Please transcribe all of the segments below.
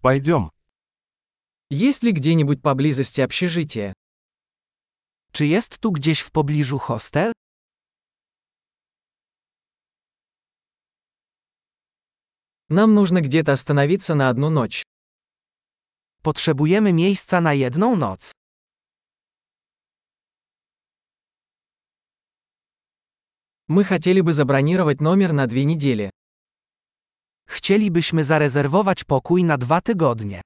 Пойдем. Есть ли где-нибудь поблизости общежитие? Czy jest tu gdzieś w pobliżu hostel? Нам нужно где-то остановиться на одну ночь. Potrzebujemy miejsca na jedną noc. Мы хотели бы забронировать номер на две недели. Chcielibyśmy zarezerwować pokój na dwa tygodnie.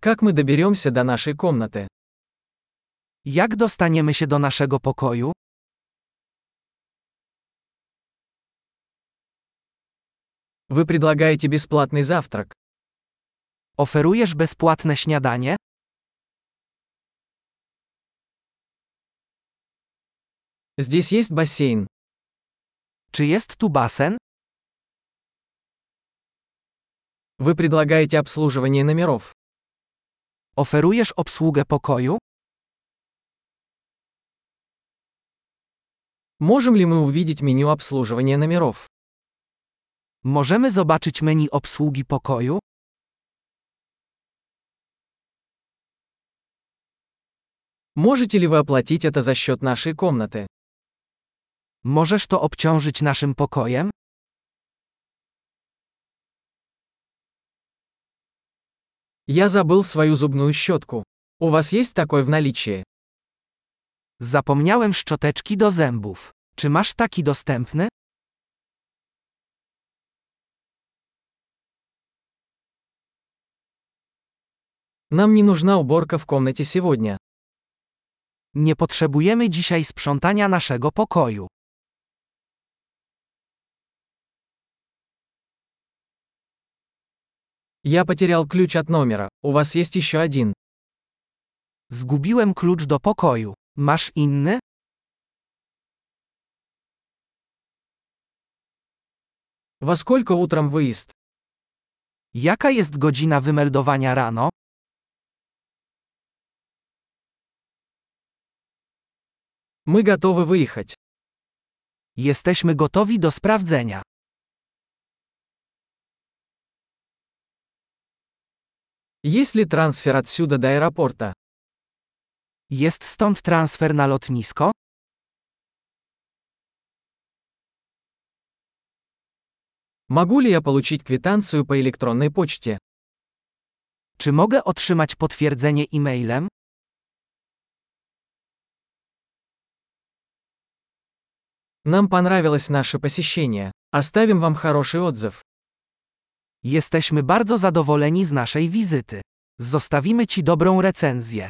Как мы доберемся до нашей комнаты? Jak dostaniemy się do naszego pokoju? Вы предлагаете бесплатный завтрак. Oferujesz bezpłatne śniadanie? Здесь есть бассейн. Czy jest tu basen? Вы предлагаете обслуживание номеров. Oferujesz obsługę pokoju? Можем ли мы увидеть меню обслуживания номеров? Możemy zobaczyć menu obsługi pokoju? Можете ли вы оплатить это за счет нашей комнаты? Możesz to obciążyć naszym pokojem? Я забыл свою зубную щетку. У вас есть такой в наличии? Zapomniałem szczoteczki do zębów. Czy masz taki dostępny? Нам не нужна уборка в комнате сегодня. Nie potrzebujemy dzisiaj sprzątania naszego pokoju. Я потерял ключ от номера. У вас есть еще один. Zgubiłem klucz do pokoju. Masz inny? Во сколько утром выезд? Jaka jest godzina wymeldowania rano? Мы готовы выехать. Jesteśmy gotowi do sprawdzenia. Есть ли трансфер отсюда до аэропорта? Jest stąd transfer na lotnisko? Могу ли я получить квитанцию по электронной почте? Czy mogę otrzymać potwierdzenie e-mailem? Нам понравилось наше посещение. Оставим вам хороший отзыв. Jesteśmy bardzo zadowoleni z naszej wizyty. Zostawimy Ci dobrą recenzję.